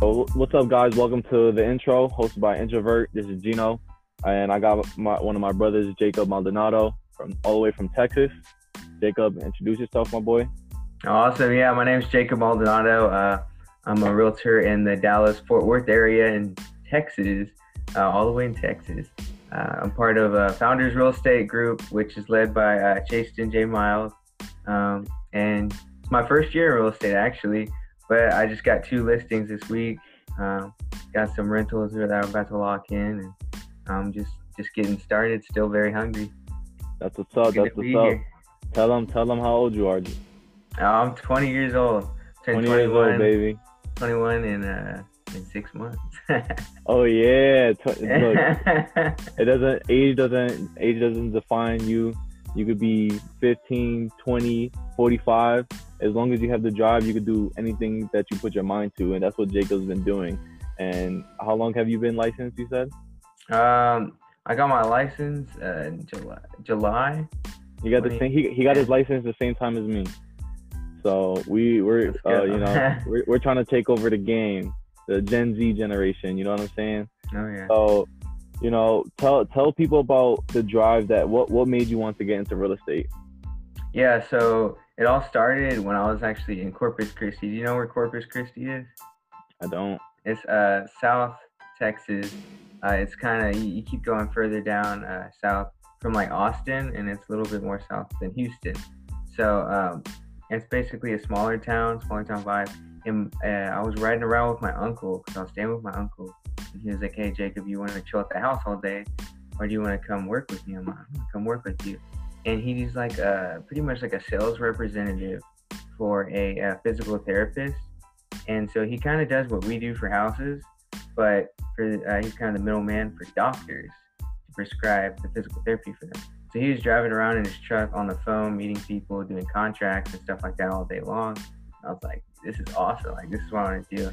So, what's up, guys? Welcome to the intro, hosted by Introvert. This is Gino, and I got my, one of my brothers, Jacob Maldonado, from all the way from Texas. Jacob, introduce yourself, my boy. Awesome. Yeah, my name is Jacob Maldonado. Uh, I'm a realtor in the Dallas Fort Worth area in Texas, uh, all the way in Texas. Uh, I'm part of a Founders Real Estate Group, which is led by uh, Chasten J. Miles. Um, and it's my first year in real estate, actually. But I just got two listings this week. Um, got some rentals that I'm about to lock in, and I'm just just getting started. Still very hungry. That's what's up. That's what's up. Here. Tell them, tell them how old you are. Uh, I'm 20 years old. 20 years old, baby. 21 in uh in six months. oh yeah, look, it doesn't age doesn't age doesn't define you. You could be 15, 20, 45. As long as you have the drive, you could do anything that you put your mind to, and that's what Jacob's been doing. And how long have you been licensed? You said. Um, I got my license uh, in July. July. He got 20, the same. He, he got his license the same time as me. So we we're uh, you know we're, we're trying to take over the game, the Gen Z generation. You know what I'm saying? Oh yeah. So you know tell tell people about the drive that what what made you want to get into real estate. Yeah, so it all started when I was actually in Corpus Christi. Do you know where Corpus Christi is? I don't. It's uh South Texas. Uh, it's kind of you, you, keep going further down uh, south from like Austin, and it's a little bit more south than Houston. So um, it's basically a smaller town, smaller town vibe. And uh, I was riding around with my uncle because I was staying with my uncle. And he was like, "Hey, Jacob, you want to chill at the house all day, or do you want to come work with me? I'm like, come work with you." And he's like, uh, pretty much like a sales representative for a, a physical therapist. And so he kind of does what we do for houses, but for uh, he's kind of the middleman for doctors to prescribe the physical therapy for them. So he was driving around in his truck on the phone, meeting people, doing contracts and stuff like that all day long. I was like, this is awesome. Like, this is what I want to do.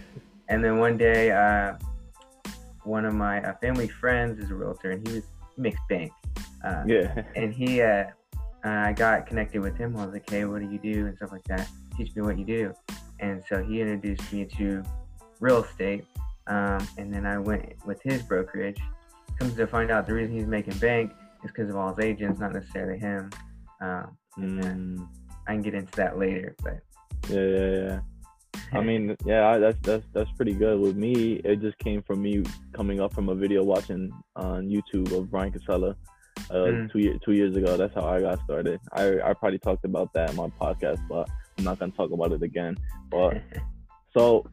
And then one day, uh, one of my uh, family friends is a realtor, and he was he makes bank. Uh, yeah. And he, uh, I got connected with him. I was like, hey, what do you do and stuff like that. Teach me what you do. And so he introduced me to real estate. Um, and then I went with his brokerage. Comes to find out the reason he's making bank is because of all his agents, not necessarily him. Um, mm. I can get into that later, but yeah, yeah, yeah. I mean, yeah, that's that's that's pretty good. With me, it just came from me coming up from a video watching on YouTube of Brian Casella uh, mm. two years two years ago. That's how I got started. I I probably talked about that in my podcast, but I'm not gonna talk about it again. But so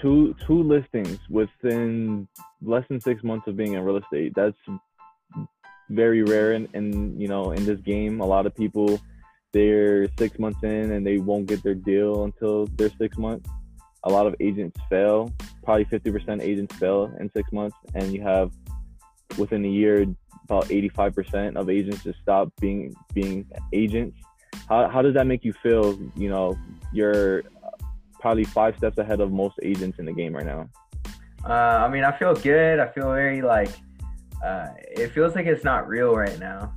two two listings within less than six months of being in real estate. That's very rare in you know in this game. A lot of people they're six months in and they won't get their deal until they're six months. A lot of agents fail. Probably 50% agents fail in six months, and you have within a year about 85% of agents just stop being being agents. How how does that make you feel? You know, you're probably five steps ahead of most agents in the game right now. Uh, I mean, I feel good. I feel very like uh, it feels like it's not real right now.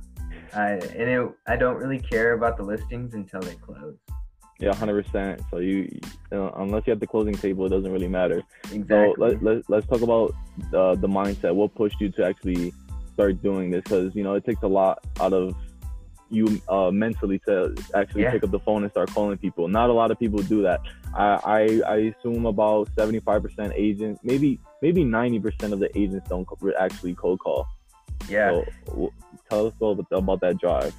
I, and it, I don't really care about the listings until they close. Yeah, hundred percent. So you, you know, unless you have the closing table, it doesn't really matter. Exactly. So let, let, let's talk about uh, the mindset. What pushed you to actually start doing this? Because you know it takes a lot out of you uh, mentally to actually yeah. pick up the phone and start calling people. Not a lot of people do that. I I, I assume about seventy five percent agents, maybe maybe 90% of the agents don't actually cold call. Yeah. So, tell us a little bit about that drive.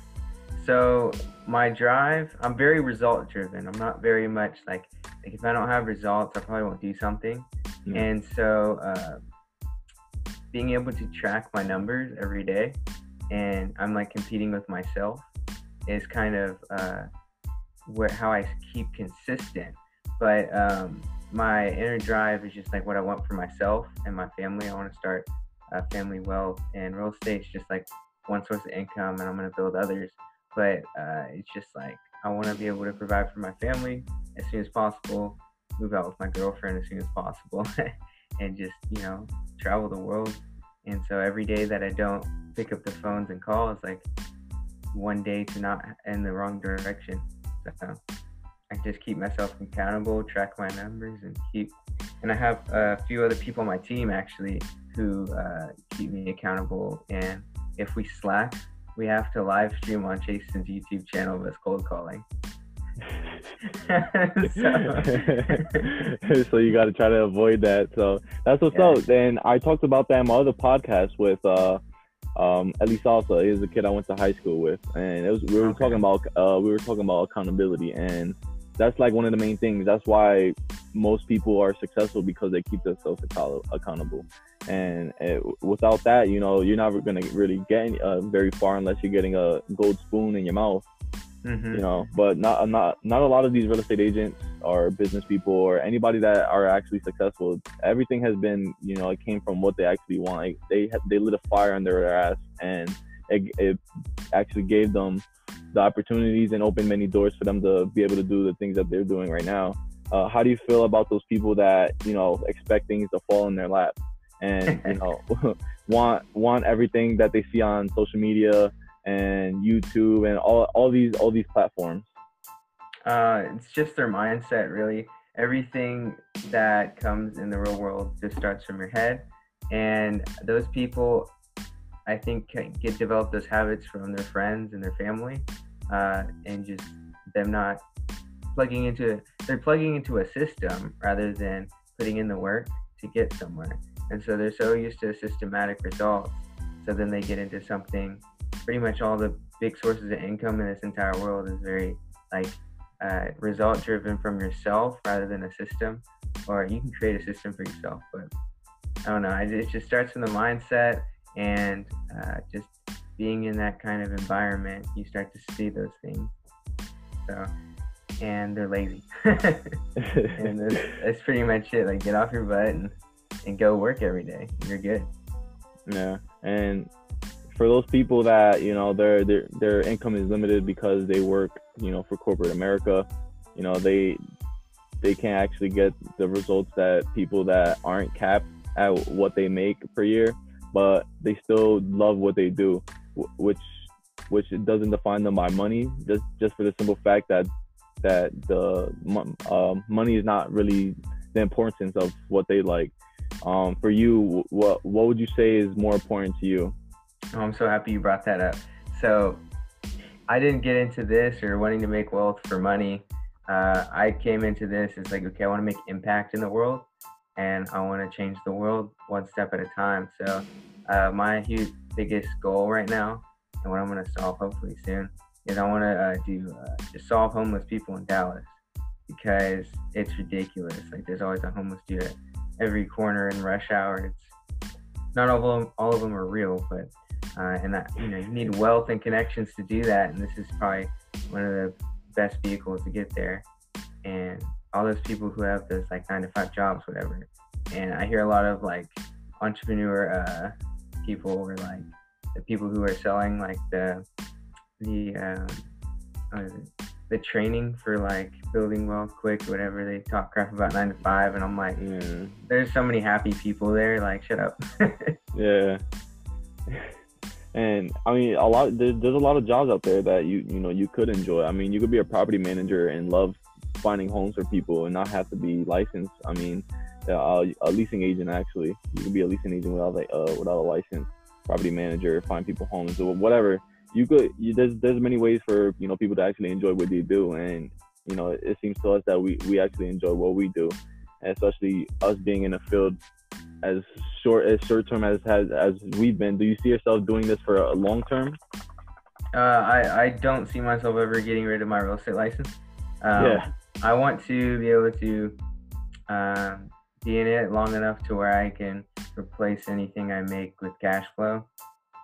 So my drive, I'm very result driven. I'm not very much like, like if I don't have results, I probably won't do something. Mm. And so uh, being able to track my numbers every day, and I'm like competing with myself, is kind of uh, where how I keep consistent. But um, my inner drive is just like what I want for myself and my family. I want to start a family wealth, and real estate is just like one source of income, and I'm going to build others. But uh, it's just like I want to be able to provide for my family as soon as possible, move out with my girlfriend as soon as possible, and just you know travel the world. And so every day that I don't pick up the phones and call is like one day to not in the wrong direction. So I just keep myself accountable, track my numbers, and keep and I have a few other people on my team actually who uh, keep me accountable. And if we slack, we have to live stream on Jason's YouTube channel us cold calling. so, so you got to try to avoid that. So that's what's yeah. up. And I talked about that in my other podcast with uh, um, Eli Salsa is a kid I went to high school with, and it was we were okay. talking about uh, we were talking about accountability, and that's like one of the main things. That's why most people are successful because they keep themselves accountable. And it, without that, you know, you're never gonna really get uh, very far unless you're getting a gold spoon in your mouth. Mm-hmm. You know, but not not not a lot of these real estate agents or business people or anybody that are actually successful. Everything has been, you know, it came from what they actually want. Like they they lit a fire under their ass, and it, it actually gave them the opportunities and opened many doors for them to be able to do the things that they're doing right now. Uh, how do you feel about those people that you know expect things to fall in their lap and you know want want everything that they see on social media and YouTube and all all these all these platforms? Uh, it's just their mindset, really. Everything that comes in the real world just starts from your head, and those people, I think, get develop those habits from their friends and their family, uh, and just them not plugging into they're plugging into a system rather than putting in the work to get somewhere. And so they're so used to systematic results. So then they get into something pretty much all the big sources of income in this entire world is very like uh, result driven from yourself rather than a system, or you can create a system for yourself. But I don't know. It just starts from the mindset and uh, just being in that kind of environment, you start to see those things. So, and they're lazy. and that's, that's, pretty much it. Like, get off your butt and, and go work every day. You're good. Yeah. And for those people that you know their their their income is limited because they work you know for corporate America, you know they they can't actually get the results that people that aren't capped at what they make per year, but they still love what they do, which which doesn't define them by money, just just for the simple fact that that the uh, money is not really the importance of what they like. Um, for you, what what would you say is more important to you? Oh, I'm so happy you brought that up. So, I didn't get into this or wanting to make wealth for money. Uh, I came into this as like, okay, I want to make impact in the world, and I want to change the world one step at a time. So, uh, my huge biggest goal right now, and what I'm going to solve hopefully soon, is I want to uh, do uh, solve homeless people in Dallas because it's ridiculous. Like, there's always a homeless dude at every corner in rush hour. It's not all of them, all of them are real, but uh, and that you know you need wealth and connections to do that and this is probably one of the best vehicles to get there and all those people who have those like nine to five jobs whatever and i hear a lot of like entrepreneur uh, people or like the people who are selling like the the um, the training for like building wealth quick whatever they talk crap about nine to five and i'm like mm. there's so many happy people there like shut up yeah and I mean, a lot there, there's a lot of jobs out there that you you know you could enjoy. I mean, you could be a property manager and love finding homes for people and not have to be licensed. I mean, uh, a leasing agent actually, you could be a leasing agent without a uh, without a license. Property manager, find people homes or whatever. You could you, there's there's many ways for you know people to actually enjoy what they do, and you know it, seems to us that we we actually enjoy what we do, and especially us being in a field as short as short term as has as we've been, do you see yourself doing this for a long term? Uh, I I don't see myself ever getting rid of my real estate license. Um, yeah. I want to be able to um, be in it long enough to where I can replace anything I make with cash flow,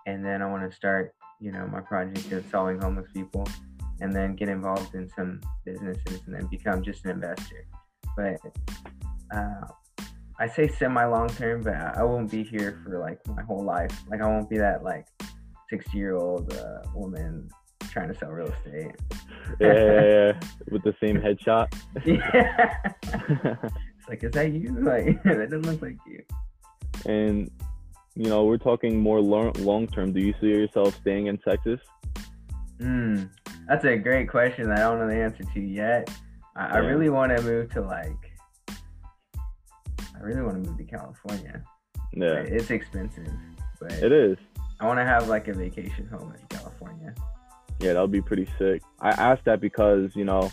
and then I want to start, you know, my project of solving homeless people, and then get involved in some businesses, and then become just an investor. But uh, I say semi long term, but I won't be here for like my whole life. Like I won't be that like sixty year old uh, woman trying to sell real estate. yeah, yeah, yeah, with the same headshot. yeah. it's like, is that you? Like that doesn't look like you. And you know, we're talking more long term. Do you see yourself staying in Texas? Hmm, that's a great question. I don't know the answer to yet. I, yeah. I really want to move to like I really want to move to California. Yeah, It's expensive, but it is. I want to have like a vacation home in California. Yeah, that would be pretty sick. I asked that because you know,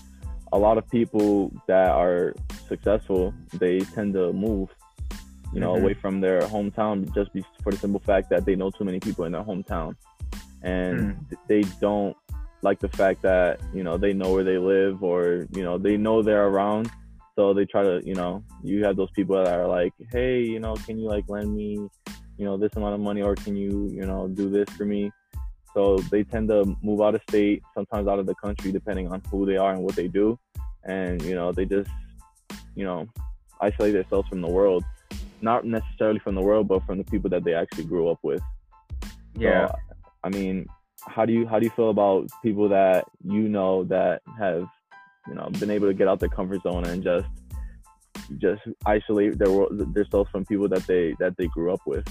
a lot of people that are successful, they tend to move, you know, Mhm. away from their hometown just be, for the simple fact that they know too many people in their hometown, and Hmm. they don't like the fact that you know they know where they live or you know they know they're around. So they try to, you know, you have those people that are like, hey, you know, can you like lend me, you know, this amount of money, or can you, you know, do this for me? So they tend to move out of state, sometimes out of the country, depending on who they are and what they do. And, you know, they just, you know, isolate themselves from the world. Not necessarily from the world, but from the people that they actually grew up with. Yeah. So, I mean, how do you how do you feel about people that you know that have, you know, been able to get out their comfort zone and just just isolate their themselves from people that they that they grew up with?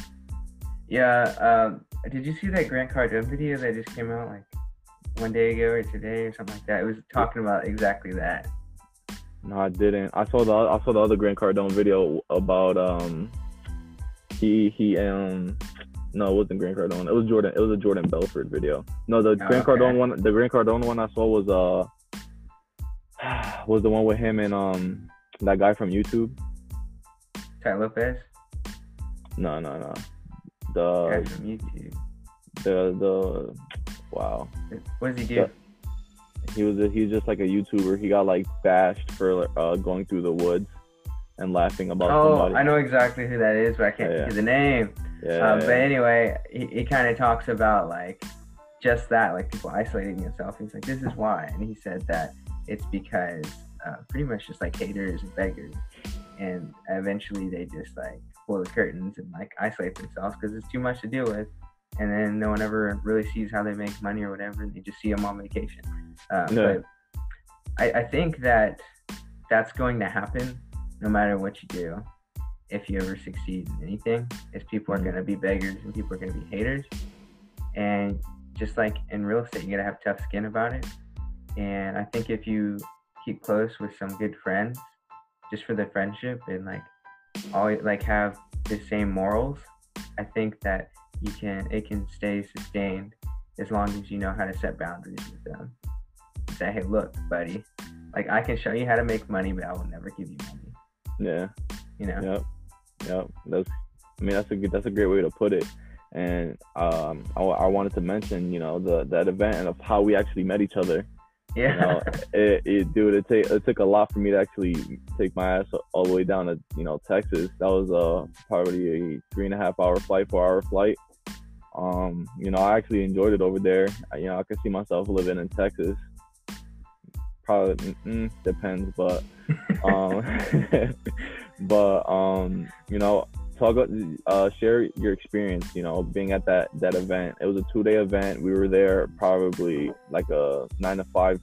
Yeah. Um, did you see that Grant Cardone video that just came out like one day ago or today or something like that? It was talking about exactly that. No, I didn't. I saw the I saw the other Grant Cardone video about um he he um no it wasn't Grant Cardone it was Jordan it was a Jordan Belfort video. No, the Oh, Grant okay. Cardone one the Grant Cardone one I saw was uh was the one with him and um that guy from YouTube. Tai Lopez, No, no, no. guy The from YouTube. the the wow. What does he do? Yeah. He was a, he's just like a YouTuber. He got like bashed for uh, going through the woods and laughing about Oh, somebody. I know exactly who that is, but I can't Yeah, think yeah. the name. Yeah, yeah, but anyway, he, he kind of talks about like just that, like people isolating themselves. He's like, this is why, and he said that it's because uh, pretty much just like haters and beggars, and eventually they just like pull the curtains and like isolate themselves because it's too much to deal with, and then no one ever really sees how they make money or whatever, and they just see them on vacation. Uh, Yeah. But I, I think that that's going to happen no matter what you do if you ever succeed in anything is people are Mhm. going to be beggars and people are going to be haters and just like in real estate you got to have tough skin about it and i think if you keep close with some good friends just for the friendship and like always like have the same morals i think that you can it can stay sustained as long as you know how to set boundaries with them say hey look buddy like i can show you how to make money but i will never give you money yeah. you know Yep. Yep. That's. I mean, that's a good. That's a great way to put it. And um, I, I wanted to mention, you know, the that event and of how we actually met each other. yeah You know, it, it dude, it take it took a lot for me to actually take my ass all the way down to you know Texas. That was uh probably a three and a half hour flight, four hour flight. Um, you know, I actually enjoyed it over there. I, you know, I could see myself living in Texas. Probably mm, depends, but um, but um, you know, talk uh, share your experience. You know, being at that that event. It was a two day event. We were there probably like a nine to five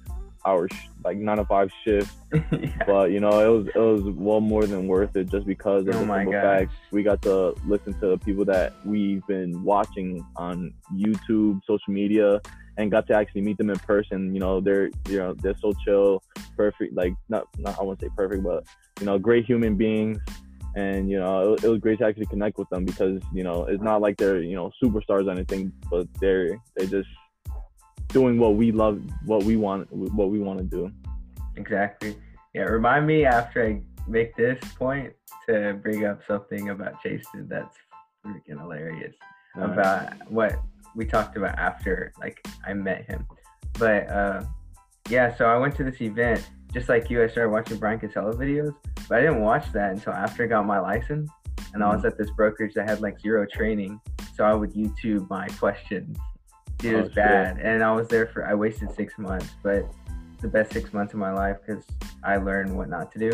hour, sh- like nine to five shift. yeah. But you know, it was it was well more than worth it just because of Oh the simple fact we got to listen to the people that we've been watching on YouTube, social media, and got to actually meet them in person. You know, they're you know they're so chill, perfect. Like not not I won't say perfect, but you know, great human beings. And you know, it, it was great to actually connect with them because you know it's not like they're you know superstars or anything, but they're they just doing what we love, what we want, what we want to do. Exactly. Yeah, remind me after I make this point to bring up something about Jason that's freaking hilarious All right. about what we talked about after like I met him. But uh yeah, so I went to this event just like you, I started watching Brian Casella videos, but I didn't watch that until after I got my license. And I was Mm-hmm. at this brokerage that had like zero training. So I would YouTube my questions. It Oh, was shit. bad. And I was there for, I wasted six months, but the best six months of my life because I learned what not to do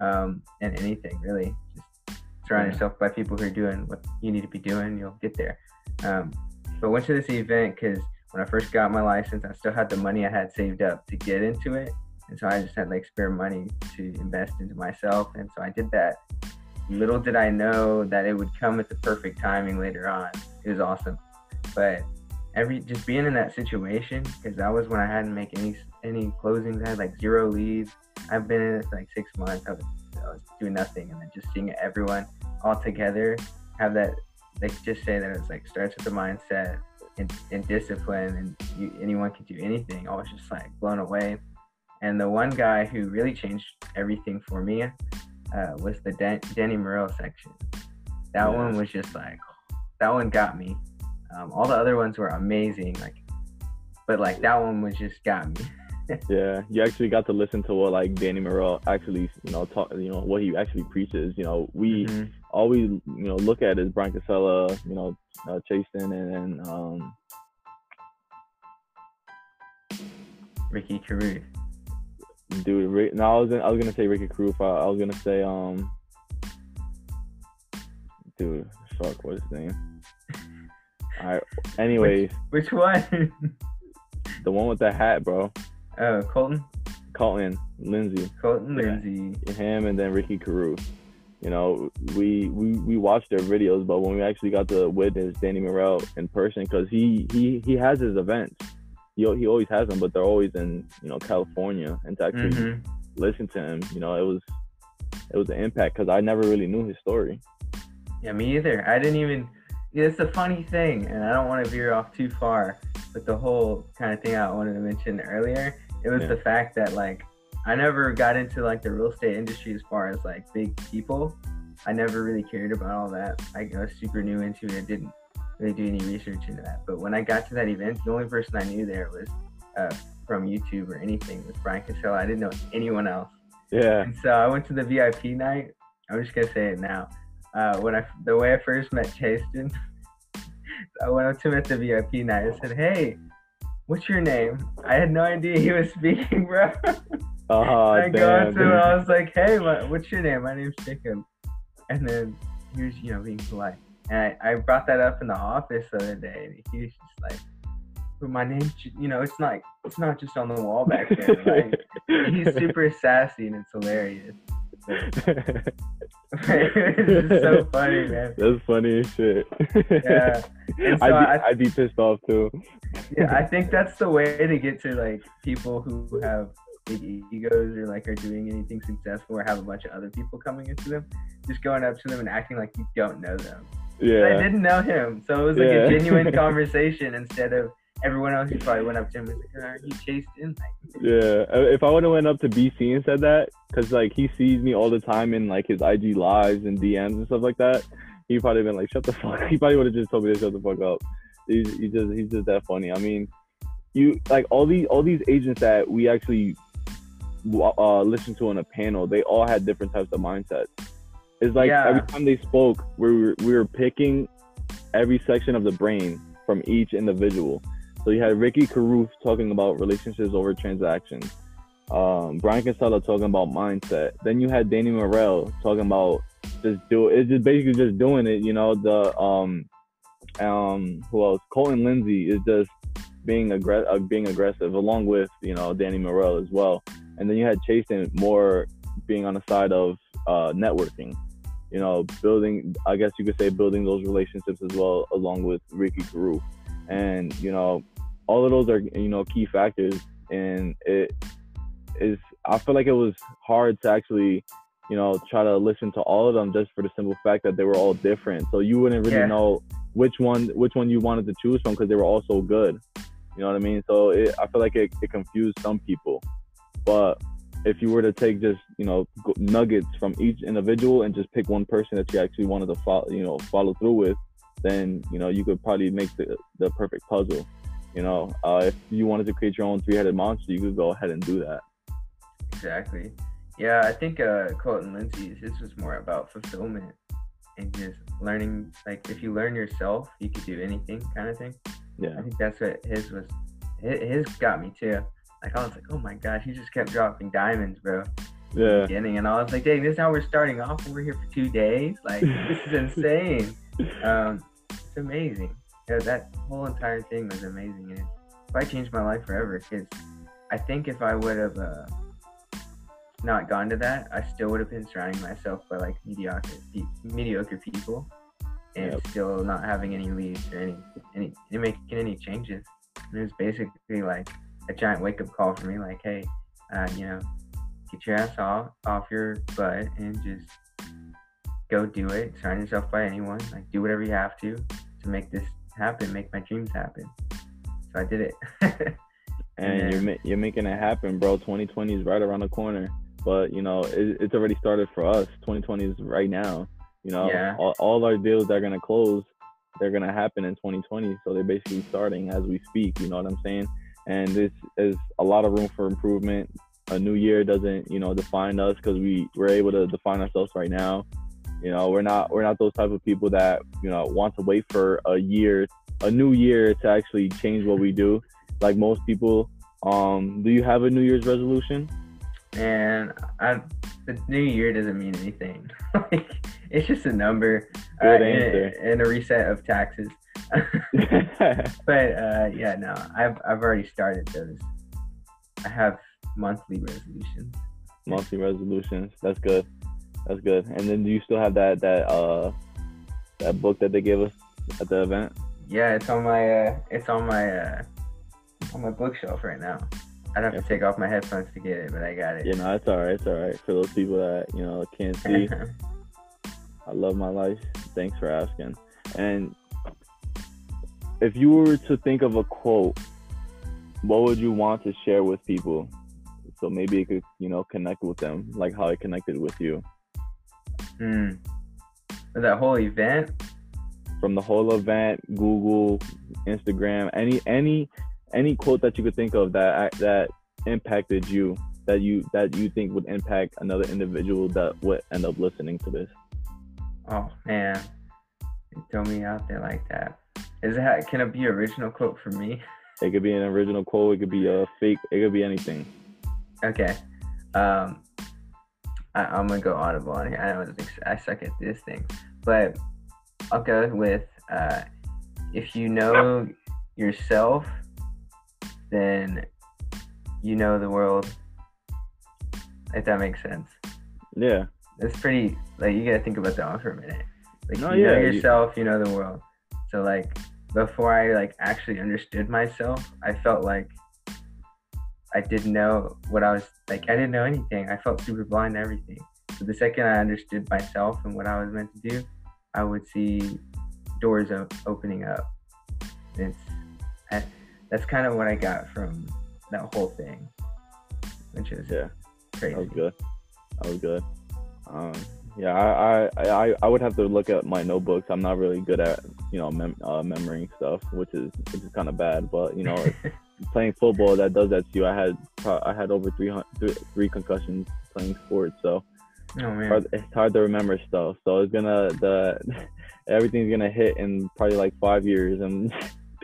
um, and anything really. Just surround Yeah. yourself by people who are doing what you need to be doing, you'll get there. Um, but went to this event because when I first got my license, I still had the money I had saved up to get into it. And so I just had like spare money to invest into myself. And so I did that. Little did I know that it would come at the perfect timing later on. It was awesome. But every just being in that situation, because that was when I hadn't make any any closings. I had like zero leads. I've been in it for like six months. I was I was doing nothing, and then just seeing everyone all together have that. Like just say that it's like starts with the mindset and, and discipline, and you, anyone can do anything. I was just like blown away. And the one guy who really changed everything for me uh, was the Dan- Danny Morel section. That yeah. one was just like, that one got me. Um, all the other ones were amazing, like, but like that one was just got me. yeah, you actually got to listen to what like Danny Morel actually, you know, talk, you know, what he actually preaches. You know, we mm-hmm. always, you know, look at is Brian Casella, you know, uh, Chasten, and then um, Ricky Carruth. Dude, no, I was I was gonna say Ricky Carruth. I, I was gonna say um, dude, fuck, what's his name? All right. Anyways, which, which one? the one with the hat, bro. Oh, Colton. Colton Lindsay. Colton Lindsay. Him and then Ricky Carruth. You know, we we we watched their videos, but when we actually got to witness Danny Morel in person, because he he he has his events, he he always has them, but they're always in you know California, and to actually mm-hmm. listen to him, you know, it was it was an impact because I never really knew his story. Yeah, me either. I didn't even. Yeah, it's a funny thing, and I don't want to veer off too far. But the whole kind of thing I wanted to mention earlier, it was yeah. the fact that like I never got into like the real estate industry as far as like big people. I never really cared about all that. I was super new into it. I didn't really do any research into that. But when I got to that event, the only person I knew there was uh, from YouTube or anything was Brian Casella. I didn't know anyone else. Yeah. And so I went to the VIP night. I'm just gonna say it now. Uh, when I the way I first met Chasten, I went up to him at the VIP night. and said, "Hey, what's your name?" I had no idea he was speaking, bro. Oh, I damn, go up to him. I was like, "Hey, what's your name? My name's Jacob." And then he was, you know, being polite. And I, I brought that up in the office the other day, and he was just like, "But my name's, you know, it's not, it's not just on the wall back there." Like, he's super sassy, and it's hilarious. It's so funny, man. That's funny as shit. yeah. So I'd, be, I, I'd be pissed off too. yeah, I think that's the way to get to like people who have big egos or like are doing anything successful or have a bunch of other people coming into them. Just going up to them and acting like you don't know them. Yeah. I didn't know him, so it was like yeah. a genuine conversation instead of everyone else who probably went up to him and like, "Are you Chasten?" Like, yeah, uh, if I would have went up to BC and said that, because like he sees me all the time in like his IG lives and DMs and stuff like that, he probably been like, "Shut the fuck." He probably would have just told me to shut the fuck up. He's, he's just he's just that funny. I mean, you like all these all these agents that we actually uh, listened to on a panel, they all had different types of mindsets. It's like yeah. every time they spoke, we were we were picking every section of the brain from each individual. So you had Ricky Carruth talking about relationships over transactions. Um, Brian Casella talking about mindset. Then you had Danny Morel talking about just do it's just basically just doing it. You know the um um who else? Colton Lindsay is just being aggressive, uh, being aggressive, along with you know Danny Morel as well. And then you had Chasten more being on the side of uh, networking. You know, building. I guess you could say building those relationships as well, along with Ricky Carruth. And you know, all of those are you know key factors. And it is i feel like it was hard to actually you know try to listen to all of them just for the simple fact that they were all different. So you wouldn't really yeah. know which one which one you wanted to choose from because they were all so good. You know what i mean? So it, i feel like it, it confused some people. But if you were to take just you know nuggets from each individual and just pick one person that you actually wanted to follow you know follow through with then you know you could probably make the, the perfect puzzle you know, uh, if you wanted to create your own three-headed monster, you could go ahead and do that. Exactly. Yeah, I think uh, Colton Lindsay's his was more about fulfillment and just learning. Like, if you learn yourself, you could do anything, kind of thing. Yeah. I think that's what his was. His got me too. Like, I was like, oh my gosh, he just kept dropping diamonds, bro. Yeah. Beginning, and I was like, dang, this is how we're starting off. We're here for two days. Like, this is insane. Um, it's amazing yeah, that whole entire thing was amazing, and it probably changed my life forever. Because I think if I would have uh, not gone to that, I still would have been surrounding myself by like mediocre, mediocre people, and yep. still not having any leads or any any, making any changes. And it was basically like a giant wake up call for me, like, hey, uh, you know, get your ass off off your butt and just go do it. Sign yourself by anyone. Like do whatever you have to to make this happen, make my dreams happen. So I did it. and you're you're making it happen, bro. 2020 is right around the corner, but you know it, it's already started for us. 2020 is right now. You know, Yeah. all, all our deals that are gonna close, they're gonna happen in 2020. So they're basically starting as we speak. You know what I'm saying? And this is a lot of room for improvement. A new year doesn't, you know, define us because we we're able to define ourselves right now. You know, we're not we're not those type of people that you know want to wait for a year, a new year to actually change what we do. Like most people, um, do you have a New Year's resolution? and I, the new year doesn't mean anything. like it's just a number uh, and, answer. and a reset of taxes. but uh, yeah, no, I've I've already started those. I have monthly resolutions. monthly resolutions. That's good. That's good. And then do you still have that that uh that book that they gave us at the event? Yeah, it's on my uh, it's on my uh, on my bookshelf right now. I'd have to take off my headphones to get it, but I got it. You know, it's all right. It's all right for those people that you know can't see. I love my life. Thanks for asking. And if you were to think of a quote, what would you want to share with people? So maybe it could, you know, connect with them, like how it connected with you. Hmm. For that whole event, From the whole event, Google, Instagram, any any any quote that you could think of that that impacted you, that you that you think would impact another individual that would end up listening to this. oh man, you throw me out there like that. Is that can it be original quote for me? It could be an original quote, it could be a fake, it could be anything. Okay. Um, I, I'm gonna go audible on here. I don't think I suck at this thing, but I'll go with uh, if you know yourself, then you know the world. If that makes sense. Yeah. It's pretty like you gotta think about that one for a minute. Like No, you know yeah, you- yourself, you know the world. So like before I like actually understood myself, I felt like I didn't know what I was like. I didn't know anything. I felt super blind to everything. So the second I understood myself and what I was meant to do, I would see doors op- opening up. It's I, that's kind of what I got from that whole thing, which is Yeah. crazy. That was good. That was good. Um, yeah, I, I, I, I would have to look at my notebooks. I'm not really good at you know mem- uh, memorying stuff, which is which is kind of bad. But you know, playing football that does that to you. I had I had over 300 three, three concussions playing sports, so Oh man. hard, it's hard to remember stuff. So it's gonna the everything's gonna hit in probably like five years, and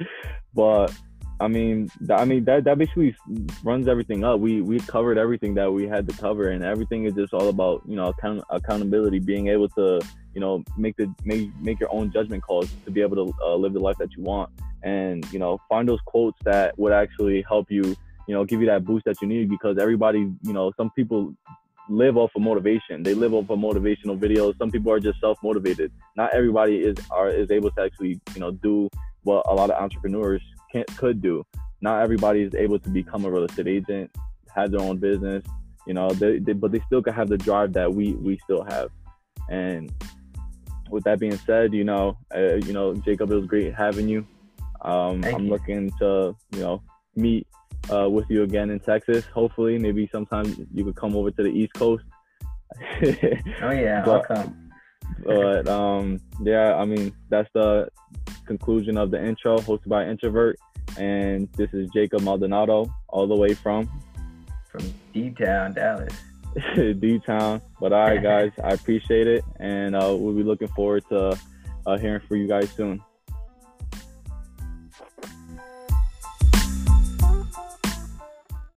but I mean, I mean that that basically runs everything up. We we covered everything that we had to cover, and everything is just all about you know account- accountability, being able to you know make the make make your own judgment calls to be able to uh, live the life that you want, and you know find those quotes that would actually help you, you know, give you that boost that you need because everybody, you know, some people live off of motivation. They live off of motivational videos. Some people are just self motivated. Not everybody is are is able to actually you know do what a lot of entrepreneurs can could do. Not everybody is able to become a real estate agent, have their own business. You know, they, they but they still can have the drive that we we still have. And with that being said, you know, uh, you know, Jacob, it was great having you. Um, I'm you. looking to you know meet uh, with you again in Texas. Hopefully, maybe sometime you could come over to the East Coast. Oh yeah, But- I'll come. but um, yeah, I mean that's the conclusion of the intro, hosted by Introvert, and this is Jacob Maldonado, all the way from From D Town, Dallas. D Town. But all right, guys, I appreciate it, and uh, we'll be looking forward to uh, hearing from you guys soon.